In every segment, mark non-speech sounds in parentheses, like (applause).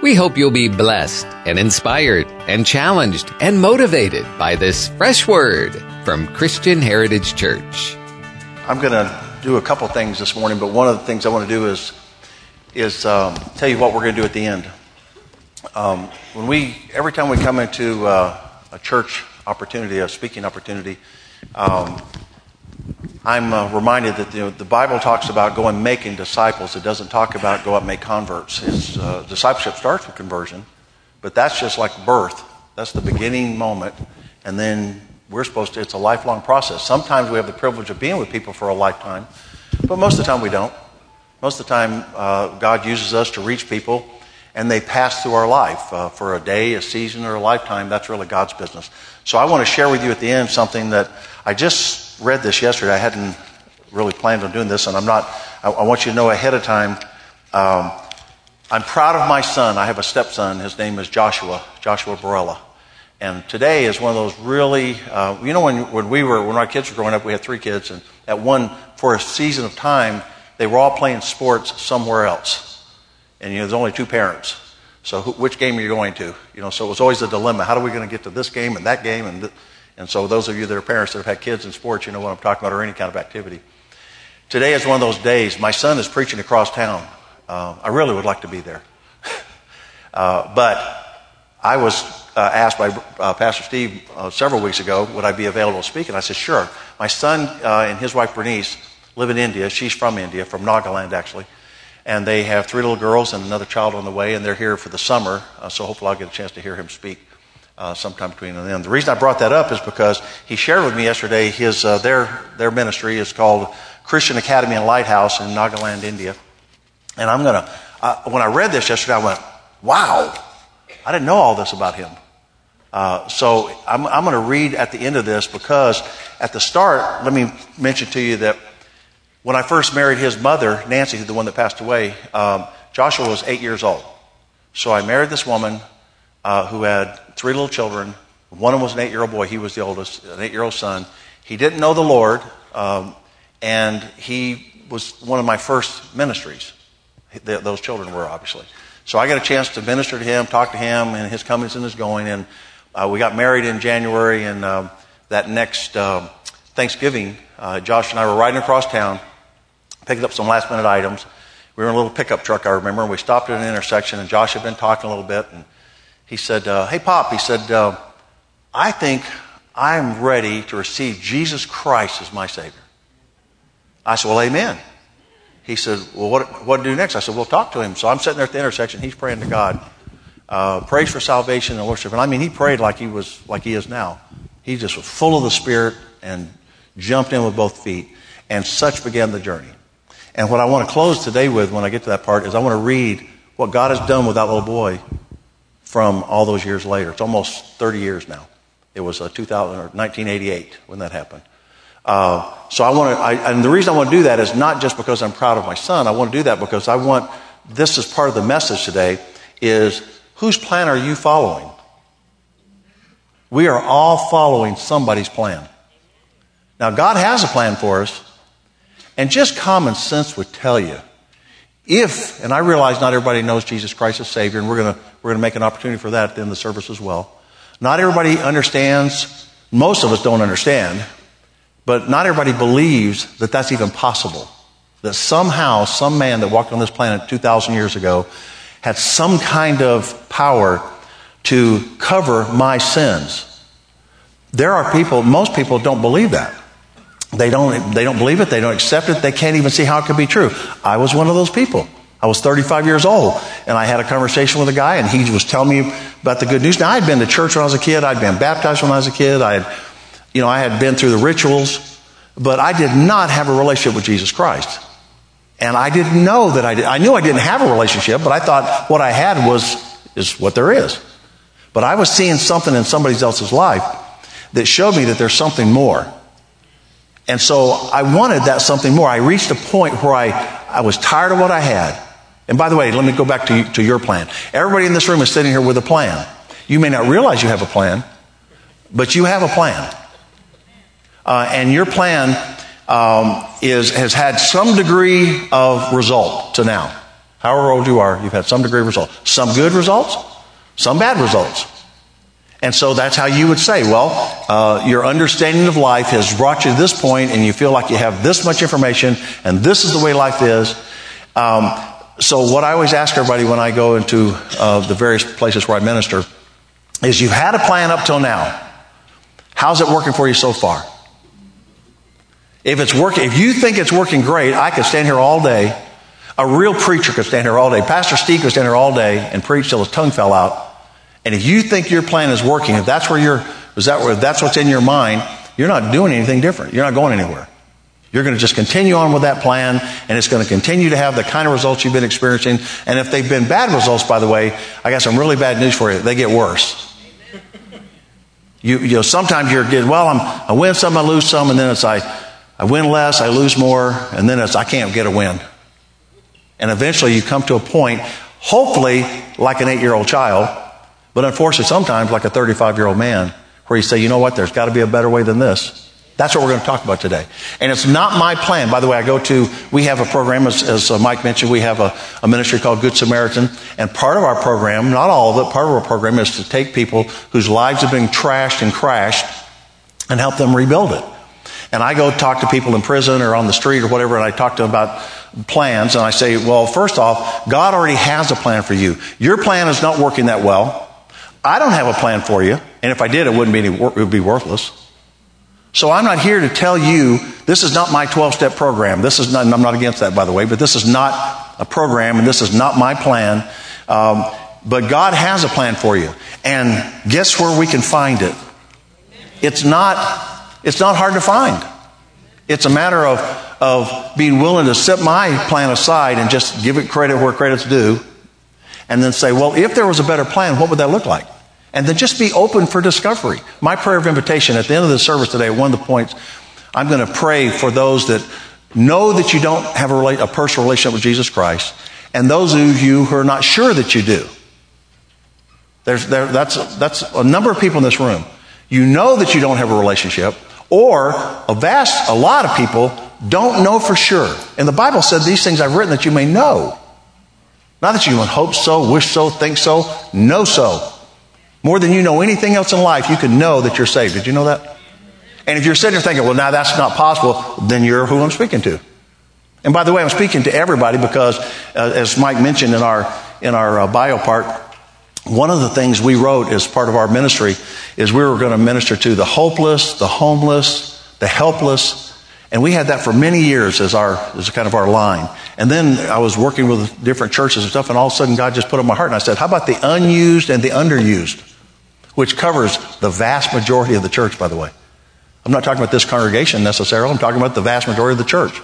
We hope you'll be blessed and inspired and challenged and motivated by this fresh word from Christian Heritage Church. I'm going to do a couple things this morning, but one of the things I want to do is is um, tell you what we're going to do at the end. Um, when we every time we come into uh, a church opportunity, a speaking opportunity, um, I'm uh, reminded that you know, the Bible talks about going making disciples. It doesn't talk about go out and make converts. It's, uh, discipleship starts with conversion, but that's just like birth. That's the beginning moment, and then we're supposed to. It's a lifelong process. Sometimes we have the privilege of being with people for a lifetime, but most of the time we don't. Most of the time, uh, God uses us to reach people, and they pass through our life uh, for a day, a season, or a lifetime. That's really God's business. So I want to share with you at the end something that I just read this yesterday. I hadn't really planned on doing this, and I'm not. I, I want you to know ahead of time. Um, I'm proud of my son. I have a stepson. His name is Joshua, Joshua Barella. And today is one of those really, uh, you know, when, when we were, when our kids were growing up, we had three kids, and at one, for a season of time, they were all playing sports somewhere else. And, you know, there's only two parents. So who, which game are you going to? You know, so it was always a dilemma. How are we going to get to this game and that game? And th- and so, those of you that are parents that have had kids in sports, you know what I'm talking about, or any kind of activity. Today is one of those days. My son is preaching across town. Uh, I really would like to be there. (laughs) uh, but I was uh, asked by uh, Pastor Steve uh, several weeks ago, would I be available to speak? And I said, sure. My son uh, and his wife Bernice live in India. She's from India, from Nagaland, actually. And they have three little girls and another child on the way, and they're here for the summer. so hopefully I'll get a chance to hear him speak uh, sometime between them. The reason I brought that up is because he shared with me yesterday his uh, their their ministry is called Christian Academy and Lighthouse in Nagaland, India. And I'm gonna uh, when I read this yesterday, I went, "Wow, I didn't know all this about him." Uh, so I'm, I'm going to read at the end of this because at the start, let me mention to you that when I first married his mother, Nancy, the one that passed away, um, Joshua was eight years old. So I married this woman uh, who had three little children. One of them was an eight year old boy. He was the oldest, an eight year old son. He didn't know the Lord, um, and he was one of my first ministries. Those children were, obviously. So I got a chance to minister to him, talk to him, and his comings and his going. And uh, we got married in January, and um, that next uh, Thanksgiving, uh, Josh and I were riding across town, picking up some last minute items. We were in a little pickup truck, I remember, and we stopped at an intersection, and Josh had been talking a little bit, and he said, uh, Hey, Pop, he said, uh, I think I'm ready to receive Jesus Christ as my Savior. I said, Well, amen. He said, Well, what, what do next? I said, Well, talk to him. So I'm sitting there at the intersection. He's praying to God. Uh, prays for salvation and worship. And I mean, he prayed like he was, like he is now. He just was full of the Spirit and jumped in with both feet. And such began the journey. And what I want to close today with when I get to that part is I want to read what God has done with that little boy from all those years later. It's almost 30 years now. It was uh, 2000 or 1988 when that happened. Uh, so I want to, and the reason I want to do that is not just because I'm proud of my son. I want to do that because I want this is part of the message today. Is whose plan are you following? We are all following somebody's plan. Now God has a plan for us, and just common sense would tell you if, and I realize not everybody knows Jesus Christ as Savior, and we're going we're going to make an opportunity for that at the end of the service as well. Not everybody understands, most of us don't understand, but not everybody believes that that's even possible. That somehow, some man that walked on this planet 2,000 years ago had some kind of power to cover my sins. There are people, most people don't believe that. They don't, they don't believe it. They don't accept it. They can't even see how it could be true. I was one of those people. I was 35 years old and I had a conversation with a guy and he was telling me about the good news. Now I had been to church when I was a kid. I'd been baptized when I was a kid. I had, you know, I had been through the rituals, but I did not have a relationship with Jesus Christ. And I didn't know that I did. I knew I didn't have a relationship, but I thought what I had was, is what there is. But I was seeing something in somebody else's life that showed me that there's something more. And so I wanted that something more. I reached a point where I, I was tired of what I had. And by the way, let me go back to, to your plan. Everybody in this room is sitting here with a plan. You may not realize you have a plan, but you have a plan. Uh, and your plan um, is, has had some degree of result to now. However old you are, you've had some degree of result. Some good results, some bad results. And so that's how you would say, well, uh, your understanding of life has brought you to this point, and you feel like you have this much information, and this is the way life is. Um, so, what I always ask everybody when I go into uh, the various places where I minister is you've had a plan up till now. How's it working for you so far? If it's working, if you think it's working great, I could stand here all day. A real preacher could stand here all day. Pastor Steve could stand here all day and preach till his tongue fell out. And if you think your plan is working, if that's where you're, is that where, that's what's in your mind, you're not doing anything different. You're not going anywhere. You're going to just continue on with that plan, and it's going to continue to have the kind of results you've been experiencing. And if they've been bad results, by the way, I got some really bad news for you. They get worse. You, you know, sometimes you're getting, well, I'm, I win some, I lose some, and then it's I, I win less, I lose more, and then it's I can't get a win. And eventually you come to a point, hopefully like an eight year old child, but unfortunately, sometimes, like a 35 year old man, where you say, you know what, there's got to be a better way than this. That's what we're going to talk about today. And it's not my plan. By the way, I go to, we have a program, as, as uh, Mike mentioned, we have a, a, ministry called Good Samaritan. And part of our program, not all of it, part of our program is to take people whose lives have been trashed and crashed and help them rebuild it. And I go talk to people in prison or on the street or whatever, and I talk to them about plans. And I say, well, first off, God already has a plan for you. Your plan is not working that well. I don't have a plan for you, and if I did, it wouldn't be any, it would be worthless. So I'm not here to tell you this is not my 12 step program. This is not, I'm not against that, by the way, but this is not a program, and this is not my plan. Um, but God has a plan for you, and guess where we can find it? It's not. It's not hard to find. It's a matter of of being willing to set my plan aside and just give it credit where credit's due, and then say, well, if there was a better plan, what would that look like? And then just be open for discovery. My prayer of invitation at the end of the service today, one of the points, I'm going to pray for those that know that you don't have a, a personal relationship with Jesus Christ, and those of you who are not sure that you do. There's, there, that's, that's a number of people in this room. You know that you don't have a relationship, or a vast, a lot of people don't know for sure. And the Bible said these things I've written that you may know. Not that you would hope so, wish so, think so, know so. More than you know anything else in life, you can know that you're saved. Did you know that? And if you're sitting there thinking, well, now that's not possible, then you're who I'm speaking to. And by the way, I'm speaking to everybody because, uh, as Mike mentioned in our, in our uh, bio part, one of the things we wrote as part of our ministry is we were going to minister to the hopeless, the homeless, the helpless, and we had that for many years as our as kind of our line. And then I was working with different churches and stuff, and all of a sudden God just put it on my heart, and I said, "How about the unused and the underused?" Which covers the vast majority of the church, by the way. I'm not talking about this congregation necessarily. I'm talking about the vast majority of the church.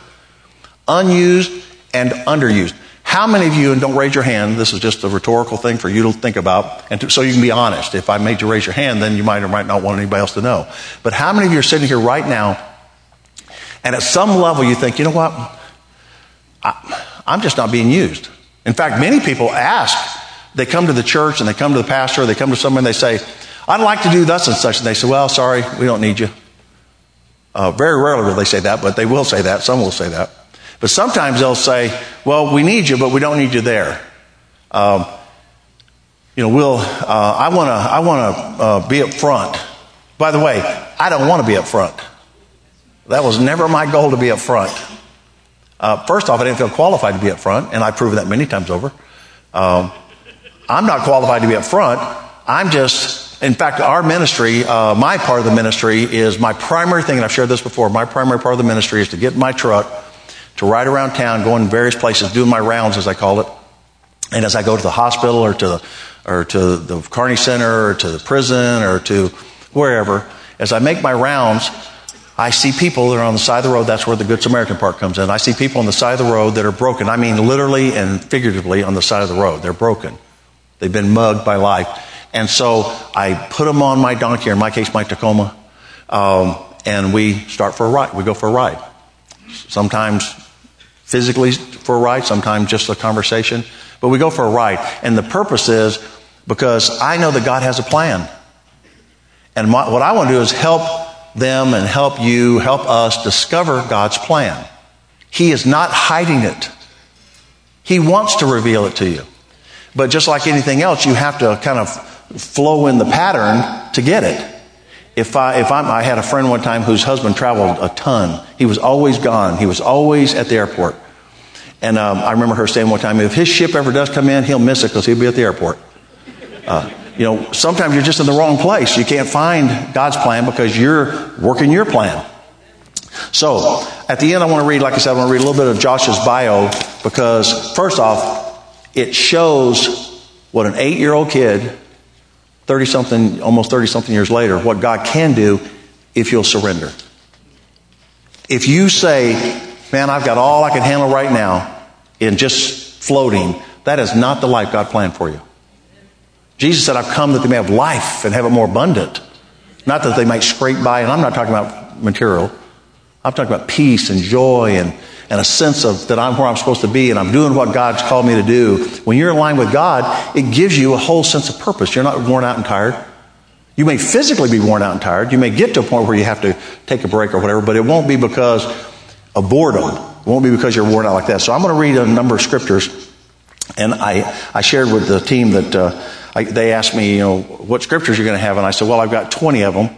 Unused and underused. How many of you, and don't raise your hand, this is just a rhetorical thing for you to think about, and to, so you can be honest. If I made you raise your hand, then you might or might not want anybody else to know. But how many of you are sitting here right now and at some level, you think, you know what? I, I'm just not being used. In fact, many people ask, they come to the church and they come to the pastor, they come to someone, and they say, I'd like to do thus and such. And they say, well, sorry, we don't need you. Uh, very rarely will they say that, but they will say that. Some will say that. But sometimes they'll say, well, we need you, but we don't need you there. Um, you know, we'll, uh, I want to, I want to uh, be up front. By the way, I don't want to be up front. That was never my goal to be up front. Uh, first off, I didn't feel qualified to be up front, and I've proven that many times over. Um, I'm not qualified to be up front. I'm just, in fact, our ministry, uh, my part of the ministry is my primary thing, and I've shared this before. My primary part of the ministry is to get in my truck, to ride around town, going to various places, doing my rounds, as I call it. And as I go to the hospital or to the, or to the Carney Center or to the prison or to wherever, as I make my rounds, I see people that are on the side of the road. That's where the Good Samaritan part comes in. I see people on the side of the road that are broken. I mean, literally and figuratively on the side of the road. They're broken. They've been mugged by life. And so I put them on my donkey, or in my case, my Tacoma, um, and we start for a ride. We go for a ride. Sometimes physically for a ride, sometimes just a conversation, but we go for a ride. And the purpose is because I know that God has a plan. And my, what I want to do is help them and help you, help us discover God's plan. He is not hiding it. He wants to reveal it to you. But just like anything else, you have to kind of flow in the pattern to get it. If I, if I'm, I had a friend one time whose husband traveled a ton. He was always gone. He was always at the airport. And um, I remember her saying one time, if his ship ever does come in, he'll miss it because he'll be at the airport. Uh, you know, sometimes you're just in the wrong place. You can't find God's plan because you're working your plan. So, at the end, I want to read, like I said, I want to read a little bit of Josh's bio because, first off, it shows what an eight year old kid 30 something, almost 30 something years later, what God can do if you'll surrender. If you say, man, I've got all I can handle right now in just floating, that is not the life God planned for you. Jesus said, I've come that they may have life and have it more abundant. Not that they might scrape by, and I'm not talking about material. I'm talking about peace and joy and and a sense of that I'm where I'm supposed to be and I'm doing what God's called me to do. When you're in line with God, it gives you a whole sense of purpose. You're not worn out and tired. You may physically be worn out and tired. You may get to a point where you have to take a break or whatever, but it won't be because of boredom. It won't be because you're worn out like that. So I'm going to read a number of scriptures. And I, I shared with the team that uh, I, they asked me, you know, what scriptures you're going to have. And I said, well, I've got 20 of them.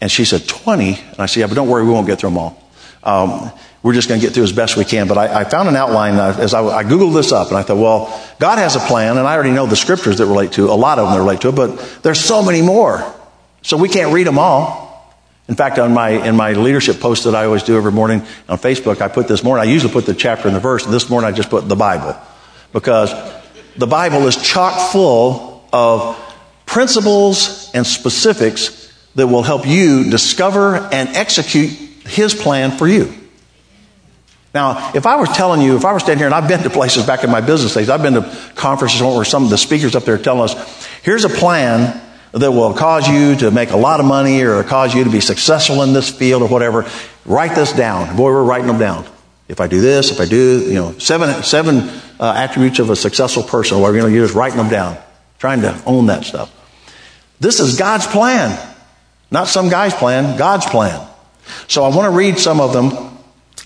And she said, 20? And I said, yeah, but don't worry, we won't get through them all. Um, we're just going to get through as best we can. But I, I found an outline as I, I, Googled this up and I thought, well, God has a plan and I already know the scriptures that relate to, a lot of them that relate to it, but there's so many more. So we can't read them all. In fact, on my, in my leadership post that I always do every morning on Facebook, I put this morning, I usually put the chapter and the verse, and this morning I just put the Bible. Because the Bible is chock full of principles and specifics that will help you discover and execute His plan for you. Now, if I was telling you, if I were standing here and I've been to places back in my business days, I've been to conferences where some of the speakers up there telling us, here's a plan that will cause you to make a lot of money or cause you to be successful in this field or whatever. Write this down. Boy, we're writing them down. If I do this, if I do, you know, seven, seven uh, attributes of a successful person, or, you know, you're just writing them down, trying to own that stuff. This is God's plan. Not some guy's plan, God's plan. So I want to read some of them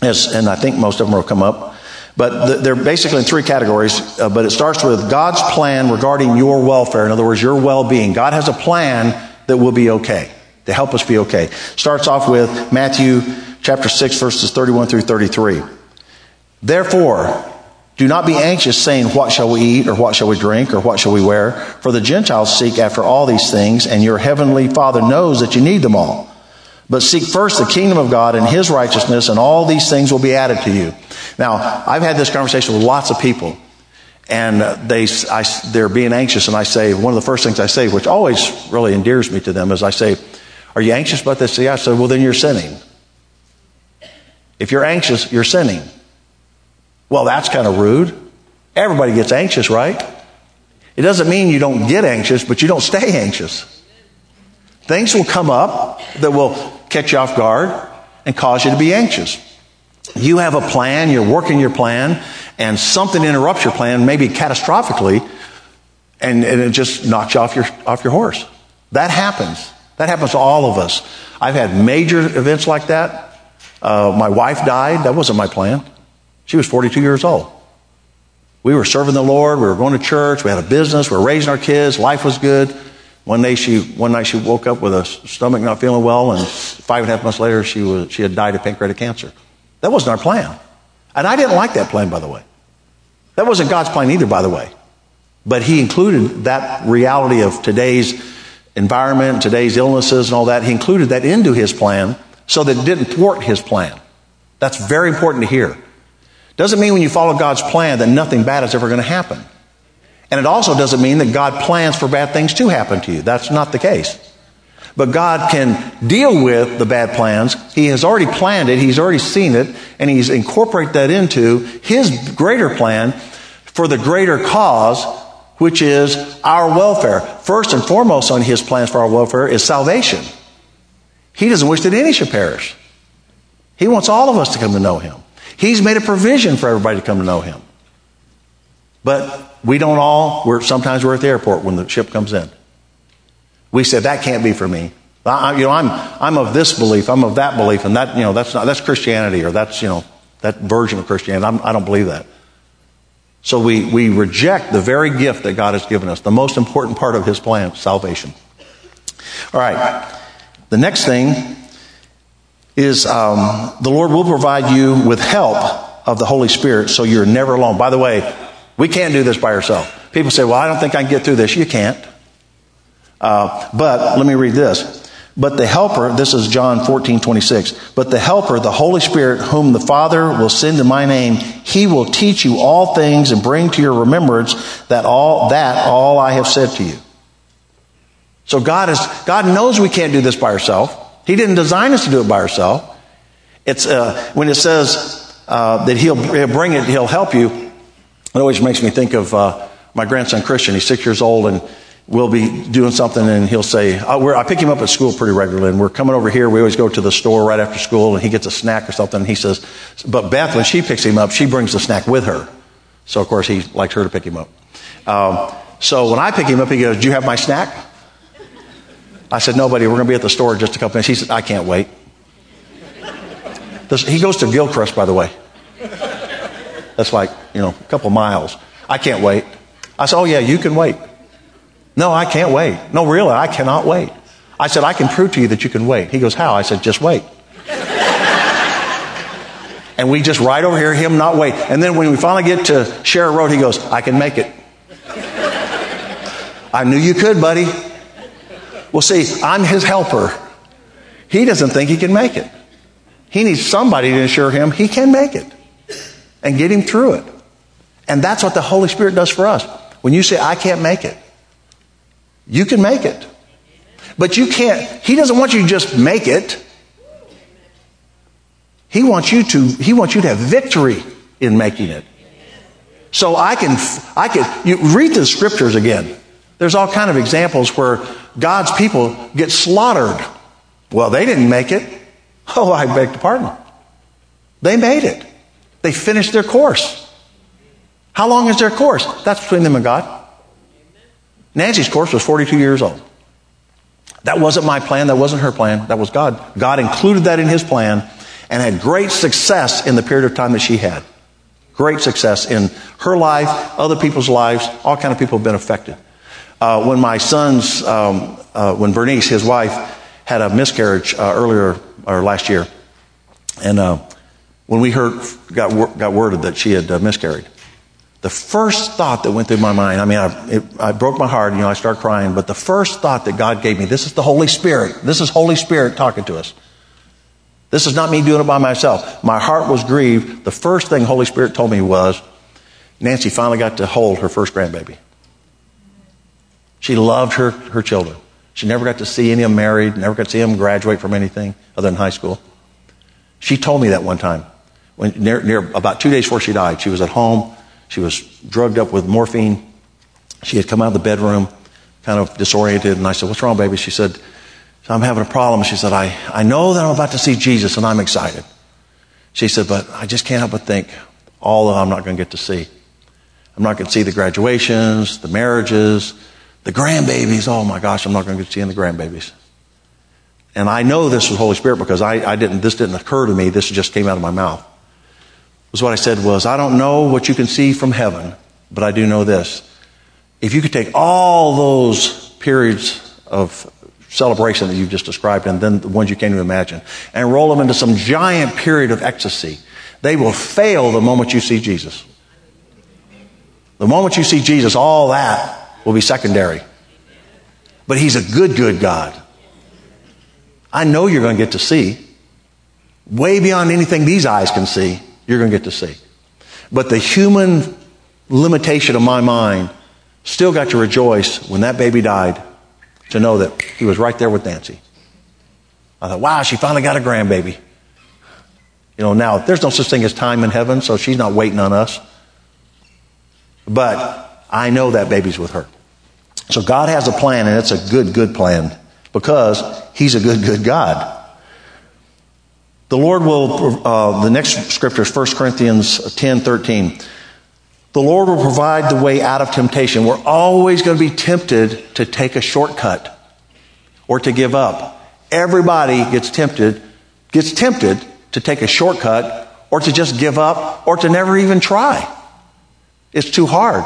Yes, and I think most of them will come up. But they're basically in three categories. Uh, but it starts with God's plan regarding your welfare. In other words, your well-being. God has a plan that will be okay, to help us be okay. Starts off with Matthew chapter 6 verses 31 through 33. Therefore, do not be anxious saying, what shall we eat or what shall we drink or what shall we wear? For the Gentiles seek after all these things and your heavenly Father knows that you need them all. But seek first the kingdom of God and his righteousness, and all these things will be added to you. Now, I've had this conversation with lots of people, and they, I, they're being anxious, and I say, one of the first things I say, which always really endears me to them, is I say, Are you anxious about this? Yeah, I said, Well, then you're sinning. If you're anxious, you're sinning. Well, that's kind of rude. Everybody gets anxious, right? It doesn't mean you don't get anxious, but you don't stay anxious. Things will come up that will catch you off guard and cause you to be anxious. You have a plan, you're working your plan, and something interrupts your plan, maybe catastrophically, and, and it just knocks you off your, off your horse. That happens. That happens to all of us. I've had major events like that. Uh, my wife died. That wasn't my plan. She was 42 years old. We were serving the Lord. We were going to church. We had a business. We were raising our kids. Life was good. One day she, one night she woke up with a stomach not feeling well, and five and a half months later she was, she had died of pancreatic cancer. That wasn't our plan. And I didn't like that plan, by the way. That wasn't God's plan either, by the way. But He included that reality of today's environment, today's illnesses and all that. He included that into His plan so that it didn't thwart His plan. That's very important to hear. Doesn't mean when you follow God's plan that nothing bad is ever going to happen. And it also doesn't mean that God plans for bad things to happen to you. That's not the case. But God can deal with the bad plans. He has already planned it. He's already seen it. And He's incorporated that into His greater plan for the greater cause, which is our welfare. First and foremost on His plans for our welfare is salvation. He doesn't wish that any should perish. He wants all of us to come to know Him. He's made a provision for everybody to come to know Him. But we don't all, we're, sometimes we're at the airport when the ship comes in. We said, that can't be for me. I, you know, I'm, I'm of this belief, I'm of that belief, and that, you know, that's not, that's Christianity, or that's, you know, that version of Christianity. I'm, I do not believe that. So we, we reject the very gift that God has given us, the most important part of his plan, salvation. All right. The next thing is um, the Lord will provide you with help of the Holy Spirit so you're never alone. By the way, we can't do this by ourselves. People say, well, I don't think I can get through this. You can't. Uh, but let me read this. But the helper, this is John 14, 26. But the helper, the Holy Spirit, whom the Father will send in my name, he will teach you all things and bring to your remembrance that all, that all I have said to you. So God is, God knows we can't do this by ourselves. He didn't design us to do it by ourselves. It's, uh, when it says, uh, that he'll, he'll, bring it, he'll help you, it always makes me think of, uh, my grandson Christian. He's six years old and we'll be doing something and he'll say, oh, I pick him up at school pretty regularly and we're coming over here. We always go to the store right after school and he gets a snack or something. And he says, but Beth, when she picks him up, she brings the snack with her. So of course he likes her to pick him up. Um, so when I pick him up, he goes, do you have my snack? I said, no, nobody, we're going to be at the store in just a couple minutes. He said, I can't wait. This, he goes to Gilchrist, by the way. That's like, you know, a couple miles. I can't wait. I said, oh yeah, you can wait. No, I can't wait. No, really, I cannot wait. I said, I can prove to you that you can wait. He goes, How? I said, Just wait. (laughs) and we just ride over here, him not wait. And then when we finally get to Sharer Road, he goes, I can make it. (laughs) I knew you could, buddy. Well, see, I'm his helper. He doesn't think he can make it. He needs somebody to assure him he can make it and get him through it. And that's what the Holy Spirit does for us. When you say, I can't make it, you can make it. But you can't, He doesn't want you to just make it. He wants you to, He wants you to have victory in making it. So I can, I can, you read the scriptures again. There's all kind of examples where God's people get slaughtered. Well, they didn't make it. (laughs) Oh, I beg your pardon. They made it. They finished their course. How long is their course? That's between them and God. Nancy's course was 42 years old. That wasn't my plan. That wasn't her plan. That was God. God included that in his plan and had great success in the period of time that she had. Great success in her life, other people's lives. All kind of people have been affected. Uh, when my son's, um, uh, when Bernice, his wife, had a miscarriage uh, earlier or last year, and uh, when we heard, got, got worded that she had uh, miscarried, the first thought that went through my mind, I mean, I, it, I broke my heart, you know, I started crying, but the first thought that God gave me, this is the Holy Spirit. This is Holy Spirit talking to us. This is not me doing it by myself. My heart was grieved. The first thing Holy Spirit told me was, Nancy finally got to hold her first grandbaby. She loved her, her children. She never got to see any of them married, never got to see them graduate from anything other than high school. She told me that one time. When, near, near about two days before she died, she was at home she was drugged up with morphine. She had come out of the bedroom, kind of disoriented, and I said, What's wrong, baby? She said, I'm having a problem. She said, I, I know that I'm about to see Jesus and I'm excited. She said, But I just can't help but think all that I'm not going to get to see. I'm not going to see the graduations, the marriages, the grandbabies. Oh my gosh, I'm not going to get to see the grandbabies. And I know this was Holy Spirit because I, I didn't, this didn't occur to me. This just came out of my mouth was what I said was, I don't know what you can see from heaven, but I do know this. If you could take all those periods of celebration that you've just described and then the ones you can't even imagine and roll them into some giant period of ecstasy, they will fail the moment you see Jesus. The moment you see Jesus, all that will be secondary. But He's a good, good God. I know you're going to get to see way beyond anything these eyes can see you're going to get to see. But the human limitation of my mind still got to rejoice when that baby died to know that he was right there with Nancy. I thought, wow, she finally got a grandbaby. You know, now there's no such thing as time in heaven, so she's not waiting on us. But I know that baby's with her. So God has a plan, and it's a good, good plan because He's a good, good God. The Lord will, uh, the next scripture is 1 Corinthians 10 13. The Lord will provide the way out of temptation. We're always going to be tempted to take a shortcut or to give up. Everybody gets tempted, gets tempted to take a shortcut or to just give up or to never even try. It's too hard.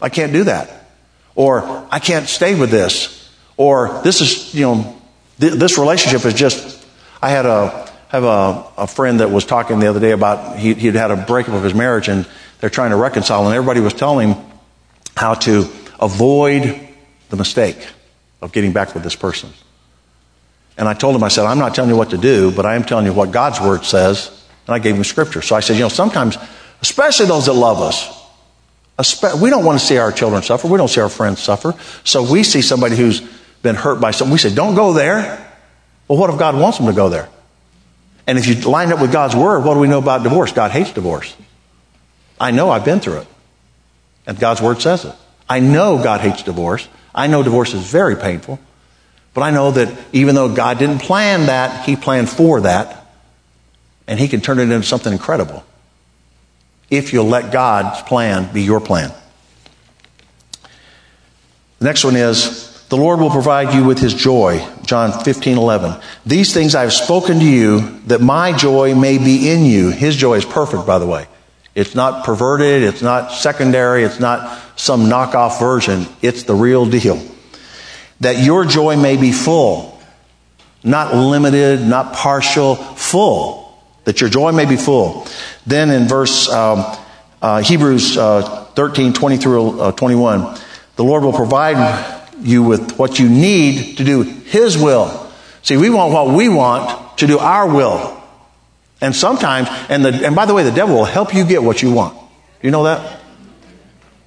I can't do that. Or I can't stay with this. Or this is, you know, th- this relationship is just, I had a, have a, a friend that was talking the other day about he, he'd had a breakup of his marriage and they're trying to reconcile and everybody was telling him how to avoid the mistake of getting back with this person. And I told him, I said, I'm not telling you what to do, but I am telling you what God's word says. And I gave him scripture. So I said, you know, sometimes, especially those that love us, we don't want to see our children suffer. We don't see our friends suffer. So we see somebody who's been hurt by something. We say, don't go there. Well, what if God wants them to go there? And if you line up with God's word, what do we know about divorce? God hates divorce. I know I've been through it. And God's word says it. I know God hates divorce. I know divorce is very painful. But I know that even though God didn't plan that, He planned for that. And He can turn it into something incredible. If you'll let God's plan be your plan. The next one is the Lord will provide you with his joy. John 15, 11. These things I have spoken to you that my joy may be in you. His joy is perfect, by the way. It's not perverted. It's not secondary. It's not some knockoff version. It's the real deal. That your joy may be full. Not limited, not partial, full. That your joy may be full. Then in verse, um, uh, Hebrews uh, 13, 20 through uh, 21, the Lord will provide you with what you need to do His will. See, we want what we want to do our will. And sometimes, and, the, and by the way, the devil will help you get what you want. You know that?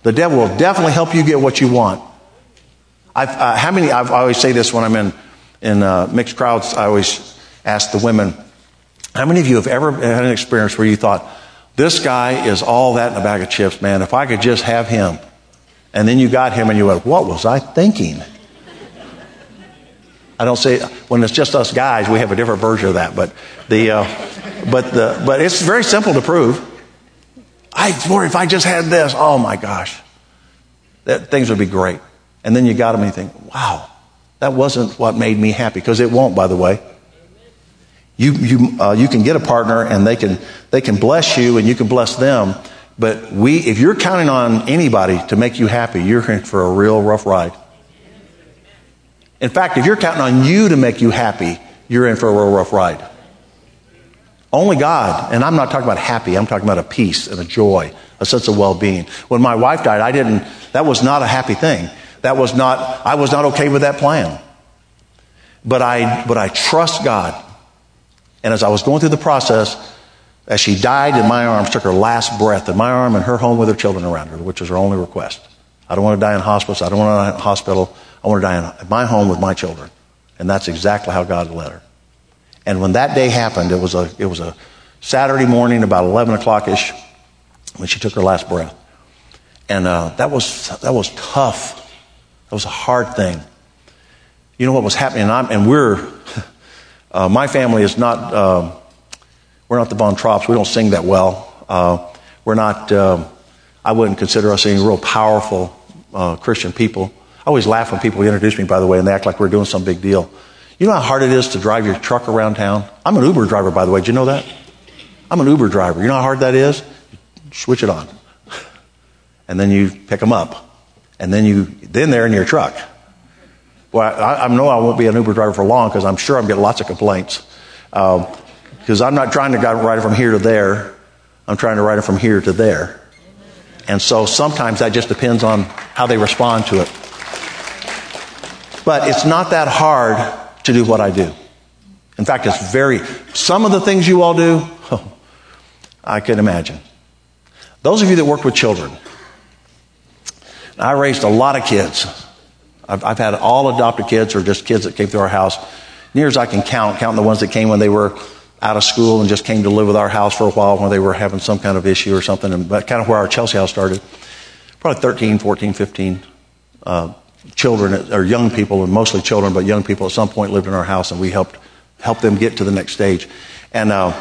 The devil will definitely help you get what you want. I've, uh, how many, I've, i always say this when I'm in, in uh, mixed crowds, I always ask the women, how many of you have ever had an experience where you thought, this guy is all that in a bag of chips, man. If I could just have him. And then you got him and you went, What was I thinking? I don't say when it's just us guys, we have a different version of that, but the uh, but the but it's very simple to prove. I Lord, if I just had this, oh my gosh, that things would be great. And then you got him and you think, wow, that wasn't what made me happy because it won't, by the way. You you uh, you can get a partner and they can they can bless you and you can bless them, but we, if you're counting on anybody to make you happy, you're in for a real rough ride. In fact, if you're counting on you to make you happy, you're in for a real rough ride. Only God, and I'm not talking about happy, I'm talking about a peace and a joy, a sense of well-being. When my wife died, I didn't, that was not a happy thing. That was not, I was not okay with that plan. But I, but I trust God. And as I was going through the process, as she died in my arms, took her last breath in my arm and her home with her children around her, which was her only request. I don't want to die in hospice. I don't want to die in hospital. I want to die in my home with my children. And that's exactly how God led her. And when that day happened, it was a, it was a Saturday morning, about 11 o'clock ish, when she took her last breath. And uh, that, was, that was tough. That was a hard thing. You know what was happening? And, and we're, (laughs) uh, my family is not. Uh, we're not the Von Trapps. We don't sing that well. Uh, we're not, uh, I wouldn't consider us any real powerful uh, Christian people. I always laugh when people introduce me, by the way, and they act like we're doing some big deal. You know how hard it is to drive your truck around town? I'm an Uber driver, by the way. Did you know that? I'm an Uber driver. You know how hard that is? Switch it on. (laughs) And then you pick them up. And then you, then they're in your truck. Well, I, I know I won't be an Uber driver for long because I'm sure I'm getting lots of complaints. Um, because I'm not trying to write it from here to there. I'm trying to write it from here to there. And so sometimes that just depends on how they respond to it. But it's not that hard to do what I do. In fact, it's very, some of the things you all do, oh, (laughs) I can imagine. Those of you that work with children, I raised a lot of kids. I've, I've had all adopted kids or just kids that came through our house. Near as I can count, counting the ones that came when they were out of school and just came to live with our house for a while when they were having some kind of issue or something. And that's kind of where our Chelsea house started. Probably 13, 14, 15 uh, children, or young people, and mostly children, but young people at some point lived in our house, and we helped help them get to the next stage. And uh,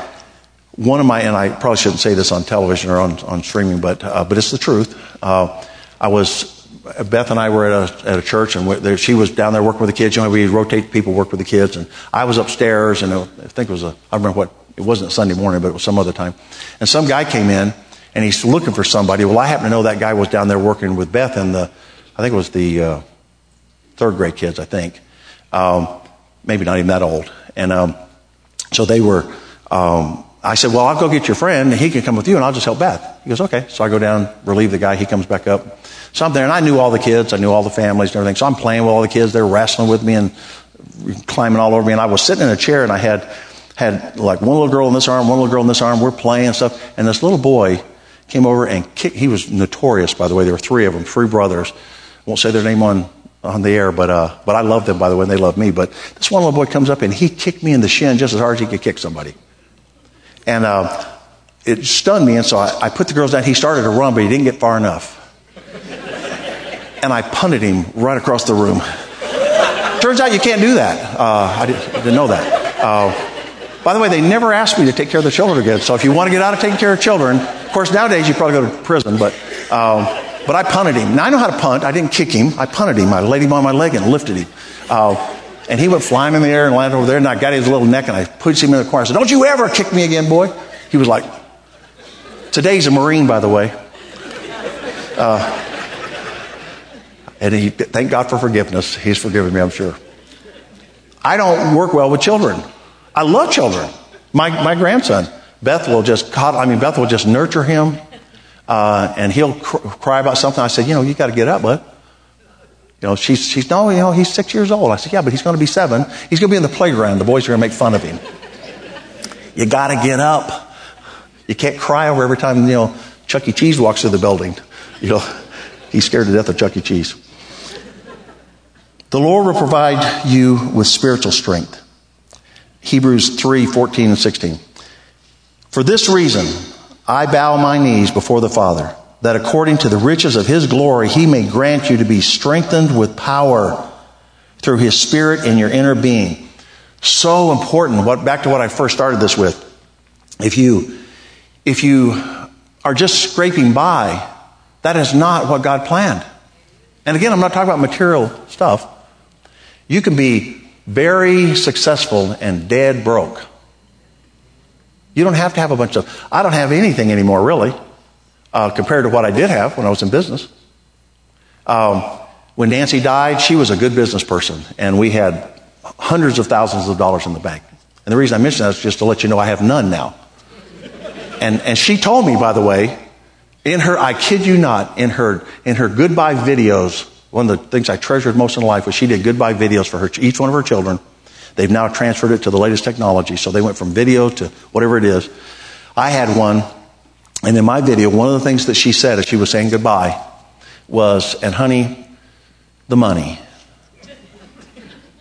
one of my, and I probably shouldn't say this on television or on, on streaming, but, uh, but it's the truth. Uh, I was Beth and I were at a, at a church, and there, she was down there working with the kids. You know, we rotate people work with the kids, and I was upstairs, and I think it was a I remember what it wasn't Sunday morning, but it was some other time. And some guy came in, and he's looking for somebody. Well, I happen to know that guy was down there working with Beth and the, I think it was the uh, third grade kids, I think. Um, maybe not even that old. And um, so they were, um, I said, well, I'll go get your friend, and he can come with you, and I'll just help Beth. He goes, okay. So I go down, relieve the guy. He comes back up. So I'm there, and I knew all the kids. I knew all the families and everything. So I'm playing with all the kids. They're wrestling with me and climbing all over me. And I was sitting in a chair, and I had had like one little girl in this arm, one little girl in this arm. We're playing and stuff. And this little boy came over and kicked. He was notorious, by the way. There were three of them, three brothers. I won't say their name on on the air, but uh, but I love them, by the way, and they love me. But this one little boy comes up and he kicked me in the shin just as hard as he could kick somebody. And uh, it stunned me, and so I, I put the girls down. He started to run, but he didn't get far enough. And I punted him right across the room. Turns out you can't do that. Uh, I, didn't, know that. Uh, by the way, they never asked me to take care of the children again. So if you want to get out of taking care of children, of course, nowadays you probably go to prison, but, um, but I punted him. Now I know how to punt. I didn't kick him. I punted him. I laid him on my leg and lifted him. Uh, and he went flying in the air and landed over there, and I got his little neck and I pushed him in the corner. I said, Don't you ever kick me again, boy. He was like, Today's a Marine, by the way. Uh, and he, thank God for forgiveness. He's forgiven me, I'm sure. I don't work well with children. I love children. My, my grandson, Beth will just, I mean, Beth will just nurture him, uh, and he'll cr- cry about something. I said, you know, you got to get up, bud. You know, she's, she's, no, you know, he's six years old. I said, yeah, but he's going to be seven. He's going to be in the playground. The boys are going to make fun of him. You got to get up. You can't cry over every time, you know, Chuck E. Cheese walks through the building. You know, he's scared to death of Chuck E. Cheese. The Lord will provide you with spiritual strength. Hebrews 3 14 and 16. For this reason, I bow my knees before the Father that according to the riches of his glory, he may grant you to be strengthened with power through his spirit in your inner being. So important. What, back to what I first started this with. If you, if you are just scraping by, that is not what God planned. And again, I'm not talking about material stuff. You can be very successful and dead broke. You don't have to have a bunch of, I don't have anything anymore, really uh, compared to what I did have when I was in business. Um, when Nancy died, she was a good business person, and we had hundreds of thousands of dollars in the bank. And the reason I mention that is just to let you know I have none now. And, and she told me, by the way, in her, I kid you not, in her, in her goodbye videos, one of the things I treasured most in life was she did goodbye videos for her, each one of her children. They've now transferred it to the latest technology, so they went from video to whatever it is. I had one and in my video, one of the things that she said as she was saying goodbye was, and honey, the money.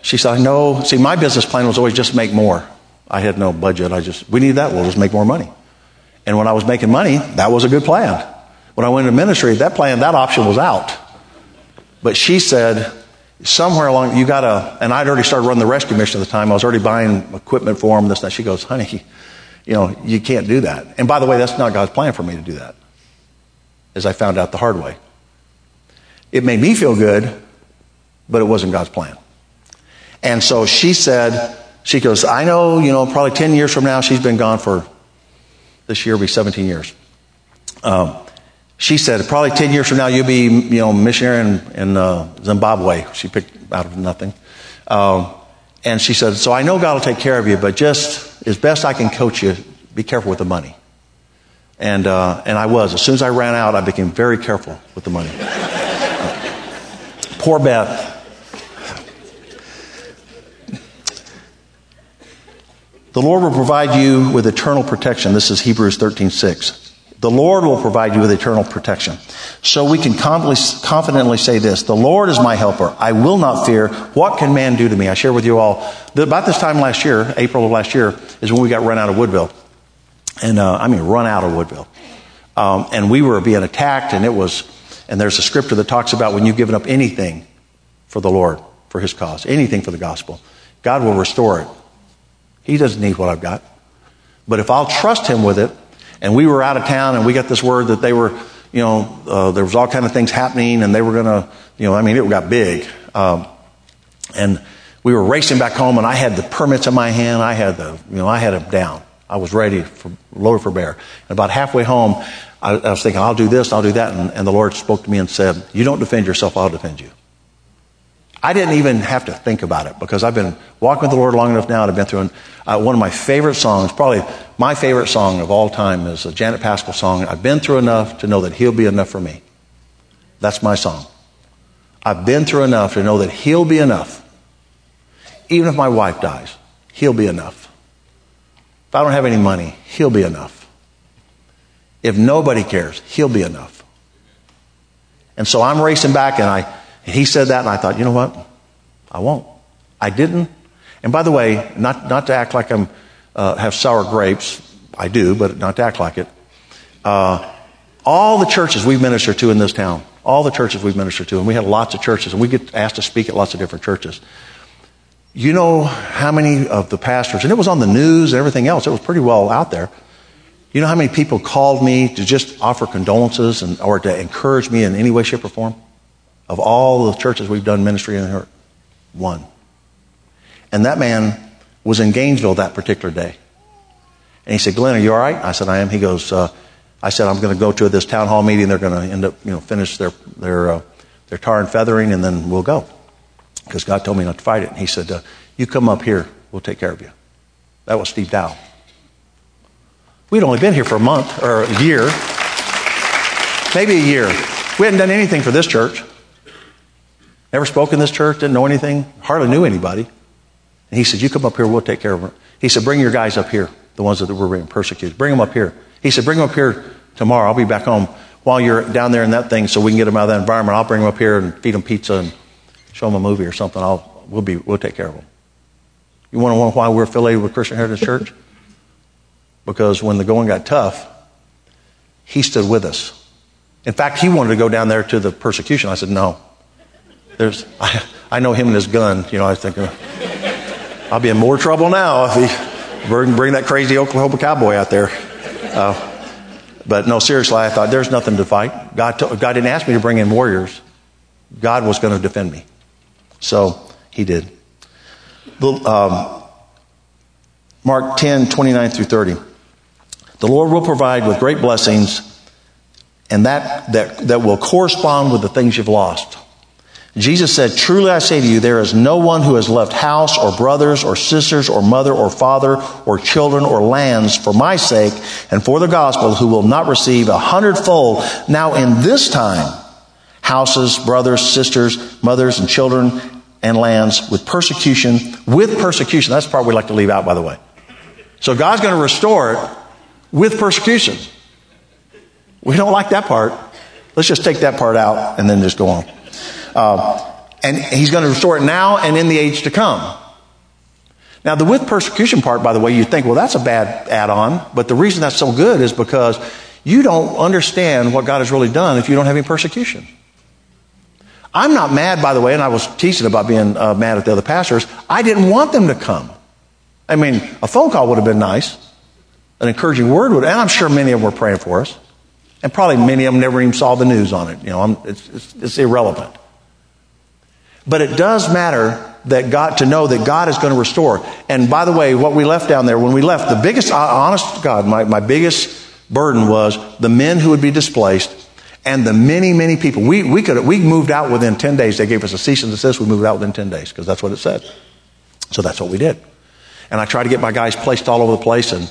She said, I know. See, my business plan was always just make more. I had no budget. I just, we need that. We'll just make more money. And when I was making money, that was a good plan. When I went into ministry, that plan, that option was out. But she said, somewhere along, you gotta, and I'd already started running the rescue mission at the time. I was already buying equipment for them, this, that. She goes, honey, you know, you can't do that. And by the way, that's not God's plan for me to do that, as I found out the hard way. It made me feel good, but it wasn't God's plan. And so she said, she goes, I know, you know, probably 10 years from now, she's been gone for this year will be 17 years. Um, she said, probably 10 years from now, you'll be, you know, missionary in, in uh, Zimbabwe. She picked out of nothing. Um, and she said, So I know God will take care of you, but just as best I can coach you, be careful with the money. And, uh, and I was. As soon as I ran out, I became very careful with the money. (laughs) Poor Beth. The Lord will provide you with eternal protection. This is Hebrews 13 6. The Lord will provide you with eternal protection. So we can confidently say this The Lord is my helper. I will not fear. What can man do to me? I share with you all that about this time last year, April of last year, is when we got run out of Woodville. And uh, I mean, run out of Woodville. Um, and we were being attacked, and it was, and there's a scripture that talks about when you've given up anything for the Lord, for his cause, anything for the gospel, God will restore it. He doesn't need what I've got. But if I'll trust him with it, and we were out of town and we got this word that they were, you know, uh, there was all kind of things happening and they were going to, you know, I mean, it got big. Um, and we were racing back home and I had the permits in my hand. I had the, you know, I had them down. I was ready for, loaded for bear. And about halfway home, I, I was thinking, I'll do this, I'll do that. And, and the Lord spoke to me and said, You don't defend yourself, I'll defend you. I didn't even have to think about it because I've been walking with the Lord long enough now and I've been through an, uh, one of my favorite songs, probably my favorite song of all time is a Janet Paschal song. I've been through enough to know that He'll be enough for me. That's my song. I've been through enough to know that He'll be enough. Even if my wife dies, He'll be enough. If I don't have any money, He'll be enough. If nobody cares, He'll be enough. And so I'm racing back, and I, he said that, and I thought, you know what? I won't. I didn't. And by the way, not, not to act like I'm, uh, have sour grapes. I do, but not to act like it. Uh, all the churches we minister to in this town, all the churches we've ministered to, and we have lots of churches, and we get asked to speak at lots of different churches. You know how many of the pastors, and it was on the news and everything else, it was pretty well out there. You know how many people called me to just offer condolences and, or to encourage me in any way, shape, or form? Of all the churches we've done ministry in one. And that man was in Gainesville that particular day. And he said, Glenn, are you all right? I said, I am. He goes, uh, I said, I'm going to go to this town hall meeting. They're going to end up, you know, finish their, their, uh, their tar and feathering, and then we'll go. Because God told me not to fight it. And he said, uh, You come up here. We'll take care of you. That was Steve Dow. We'd only been here for a month or a year, maybe a year. We hadn't done anything for this church. Never spoke in this church, didn't know anything, hardly knew anybody. And he said, You come up here, we'll take care of it. He said, Bring your guys up here, the ones that were being persecuted. Bring them up here. He said, Bring them up here tomorrow. I'll be back home while you're down there in that thing so we can get them out of that environment. I'll bring them up here and feed them pizza and show them a movie or something. I'll, we'll, be, we'll take care of them. You want to know why we're affiliated with Christian Heritage Church? because when the going got tough, he stood with us. In fact, he wanted to go down there to the persecution. I said, no. There's, (laughs) I, I know him and his gun. You know, I was thinking, I'll be in more trouble now if he bring, bring that crazy Oklahoma cowboy out there. Uh, but no, seriously, I thought there's nothing to fight. God, to, God didn't ask me to bring in warriors. God was going to defend me. So he did. The, um, Mark 10, 29 through 30. The Lord will provide with great blessings, and that, that, that will correspond with the things you've lost. Jesus said, Truly I say to you, there is no one who has left house or brothers or sisters or mother or father or children or lands for my sake and for the gospel who will not receive a hundredfold now in this time houses, brothers, sisters, mothers, and children and lands with persecution, with persecution. That's the part we like to leave out, by the way. So God's going to restore it with persecution. We don't like that part. Let's just take that part out and then just go on. Uh, and he's going to restore it now and in the age to come. Now, the with persecution part, by the way, you think, well, that's a bad add on. But the reason that's so good is because you don't understand what God has really done if you don't have any persecution. I'm not mad, by the way, and I was teasing about being uh, mad at the other pastors. I didn't want them to come. I mean, a phone call would have been nice an encouraging word would, and I'm sure many of them were praying for us. And probably many of them never even saw the news on it. You know, it's, it's, it's irrelevant. But it does matter that God, to know that God is going to restore. And by the way, what we left down there, when we left, the biggest, honest God, my, my biggest burden was the men who would be displaced and the many, many people. We, we could, we moved out within 10 days. They gave us a cease and desist. We moved out within 10 days because that's what it said. So that's what we did. And I tried to get my guys placed all over the place and,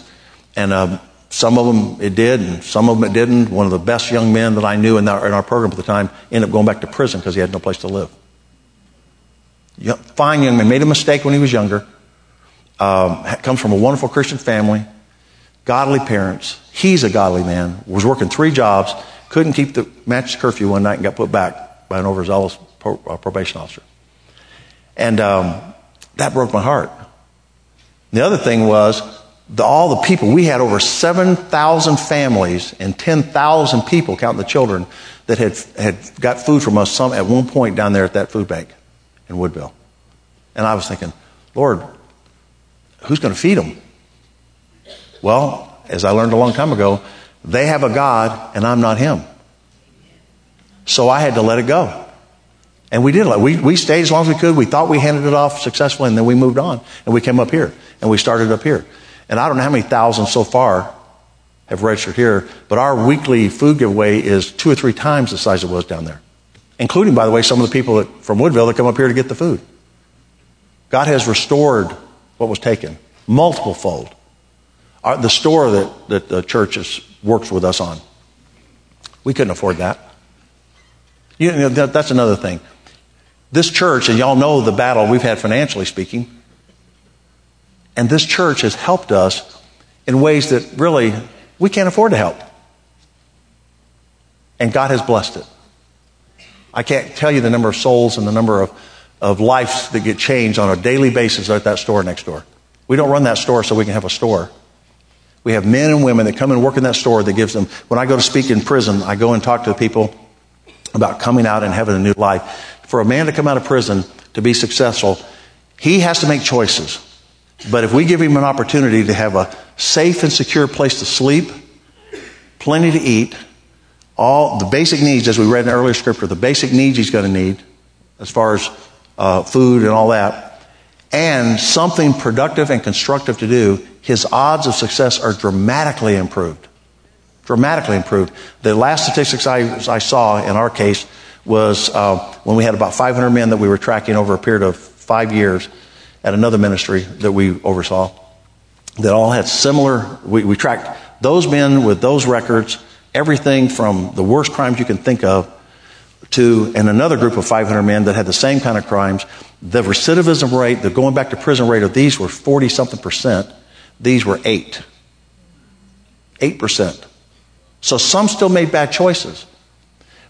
and uh, some of them it did, and some of them it didn't. One of the best young men that I knew in our, in our program at the time ended up going back to prison because he had no place to live. Fine young man, made a mistake when he was younger. Um, comes from a wonderful Christian family, godly parents. He's a godly man. Was working three jobs, couldn't keep the match curfew one night, and got put back by an overzealous pro, uh, probation officer. And um, that broke my heart. The other thing was the, all the people, we had over 7,000 families and 10,000 people, counting the children, that had, had got food from us some, at one point down there at that food bank in Woodville. And I was thinking, Lord, who's going to feed them? Well, as I learned a long time ago, they have a God and I'm not Him. So I had to let it go. And we did. We, we stayed as long as we could. We thought we handed it off successfully and then we moved on and we came up here and we started up here. And I don't know how many thousands so far have registered here, but our weekly food giveaway is two or three times the size it was down there, including, by the way, some of the people that, from Woodville that come up here to get the food. God has restored what was taken, multiple fold. Our, the store that, that the church is, works with us on, we couldn't afford that. You know, that, that's another thing. This church, and y'all know the battle we've had financially speaking, and this church has helped us in ways that really we can't afford to help. And God has blessed it. I can't tell you the number of souls and the number of, of lives that get changed on a daily basis at that store next door. We don't run that store so we can have a store. We have men and women that come and work in that store that gives them, when I go to speak in prison, I go and talk to people about coming out and having a new life. For a man to come out of prison to be successful, he has to make choices. But if we give him an opportunity to have a safe and secure place to sleep, plenty to eat, all the basic needs, as we read in the earlier scripture, the basic needs he's going to need as far as uh, food and all that, and something productive and constructive to do, his odds of success are dramatically improved. Dramatically improved. The last statistics I, I saw in our case was uh, when we had about 500 men that we were tracking over a period of five years at another ministry that we oversaw that all had similar, we, we tracked those men with those records, everything from the worst crimes you can think of to, and another group of 500 men that had the same kind of crimes. The recidivism rate, the going back to prison rate of these were 40 something percent. These were 8. 8%. So some still made bad choices.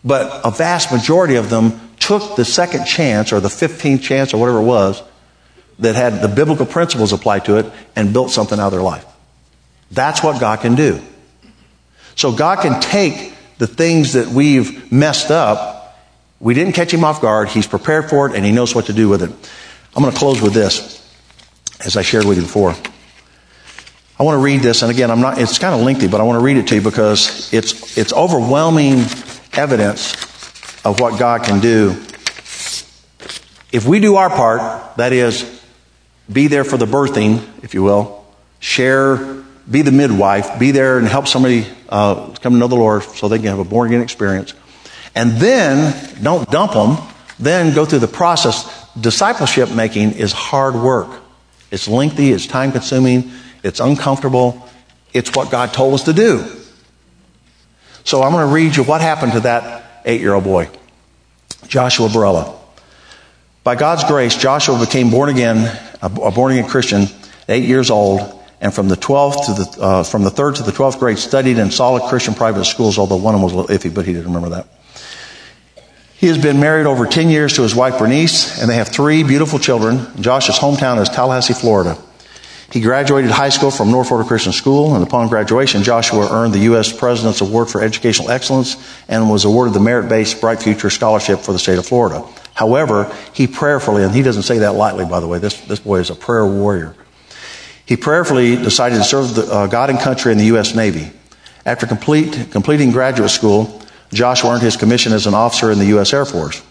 But a vast majority of them took the second chance or the 15th chance or whatever it was that had the biblical principles applied to it and built something out of their life. That's what God can do. So God can take the things that we've messed up. We didn't catch him off guard. He's prepared for it and he knows what to do with it. I'm going to close with this, as I shared with you before. I want to read this, and again, I'm not, it's kind of lengthy, but I want to read it to you because it's, it's overwhelming evidence of what God can do. If we do our part, that is, be there for the birthing, if you will, share, be the midwife, be there and help somebody uh, come to know the Lord so they can have a born again experience. And then don't dump them, then go through the process. Discipleship making is hard work. It's lengthy, it's time consuming, it's uncomfortable. It's what God told us to do. So I'm going to read you what happened to that eight year old boy, Joshua Barella. By God's grace, Joshua became born again, a born again Christian, eight years old, and from the 12th to the, uh, from the third to the 12th grade studied in solid Christian private schools, although one of them was a little iffy, but he didn't remember that. He has been married over 10 years to his wife Bernice, and they have three beautiful children. Josh's hometown is Tallahassee, Florida. He graduated high school from North Florida Christian School, and upon graduation, Joshua earned the U.S. President's Award for Educational Excellence and was awarded the Merit Based Bright Future Scholarship for the state of Florida. However, he prayerfully, and he doesn't say that lightly, by the way, this, this boy is a prayer warrior. He prayerfully decided to serve the, uh, God and country in the U.S. Navy. After complete, completing graduate school, Joshua earned his commission as an officer in the U.S. Air Force,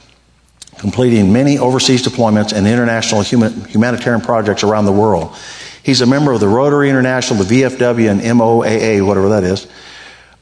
completing many overseas deployments and international human, humanitarian projects around the world. He's a member of the Rotary International, the VFW, and MOAA, whatever that is